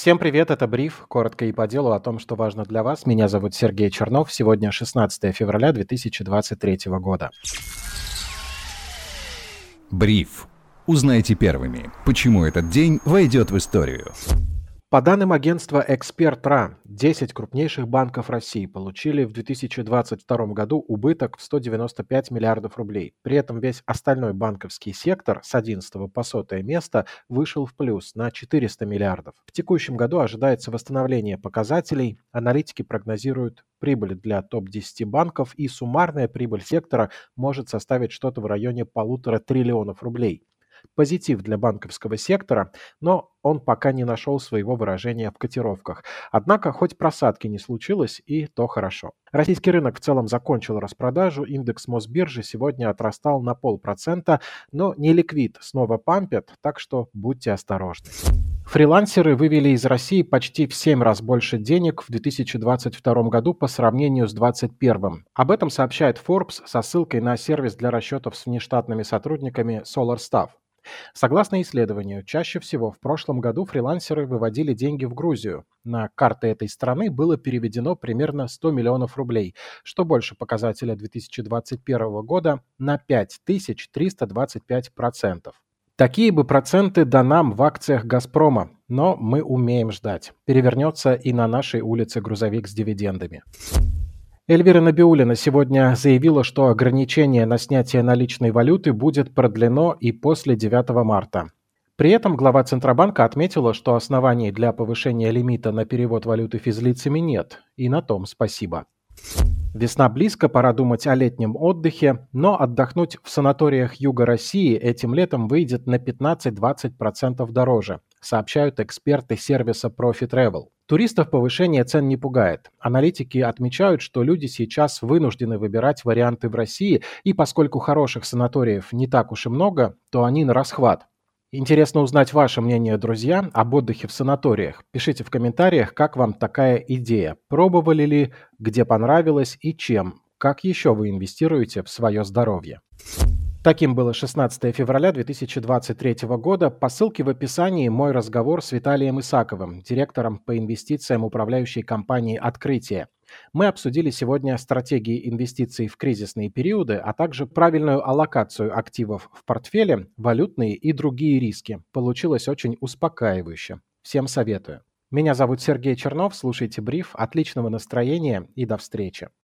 Всем привет, это Бриф, коротко и по делу о том, что важно для вас. Меня зовут Сергей Чернов, сегодня 16 февраля 2023 года. Бриф. Узнайте первыми, почему этот день войдет в историю. По данным агентства «Эксперт.РА», 10 крупнейших банков России получили в 2022 году убыток в 195 миллиардов рублей. При этом весь остальной банковский сектор с 11 по 100 место вышел в плюс на 400 миллиардов. В текущем году ожидается восстановление показателей. Аналитики прогнозируют прибыль для топ-10 банков и суммарная прибыль сектора может составить что-то в районе полутора триллионов рублей позитив для банковского сектора, но он пока не нашел своего выражения в котировках. Однако, хоть просадки не случилось, и то хорошо. Российский рынок в целом закончил распродажу, индекс Мосбиржи сегодня отрастал на полпроцента, но не ликвид снова пампят, так что будьте осторожны. Фрилансеры вывели из России почти в 7 раз больше денег в 2022 году по сравнению с 2021. Об этом сообщает Forbes со ссылкой на сервис для расчетов с внештатными сотрудниками SolarStaff. Согласно исследованию, чаще всего в прошлом году фрилансеры выводили деньги в Грузию. На карты этой страны было переведено примерно 100 миллионов рублей, что больше показателя 2021 года на 5325%. Такие бы проценты да нам в акциях «Газпрома», но мы умеем ждать. Перевернется и на нашей улице грузовик с дивидендами. Эльвира Набиулина сегодня заявила, что ограничение на снятие наличной валюты будет продлено и после 9 марта. При этом глава Центробанка отметила, что оснований для повышения лимита на перевод валюты физлицами нет, и на том спасибо. Весна близко, пора думать о летнем отдыхе, но отдохнуть в санаториях Юга России этим летом выйдет на 15-20% дороже, сообщают эксперты сервиса Profit Travel. Туристов повышение цен не пугает. Аналитики отмечают, что люди сейчас вынуждены выбирать варианты в России, и поскольку хороших санаториев не так уж и много, то они на расхват. Интересно узнать ваше мнение, друзья, об отдыхе в санаториях. Пишите в комментариях, как вам такая идея. Пробовали ли, где понравилось и чем. Как еще вы инвестируете в свое здоровье? Таким было 16 февраля 2023 года. По ссылке в описании мой разговор с Виталием Исаковым, директором по инвестициям управляющей компании «Открытие». Мы обсудили сегодня стратегии инвестиций в кризисные периоды, а также правильную аллокацию активов в портфеле, валютные и другие риски. Получилось очень успокаивающе. Всем советую. Меня зовут Сергей Чернов, слушайте бриф, отличного настроения и до встречи.